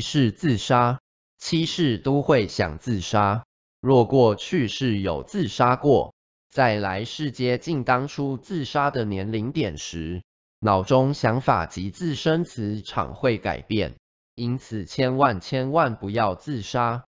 是自杀，七世都会想自杀。若过去世有自杀过，在来世接近当初自杀的年龄点时，脑中想法及自身磁场会改变，因此千万千万不要自杀。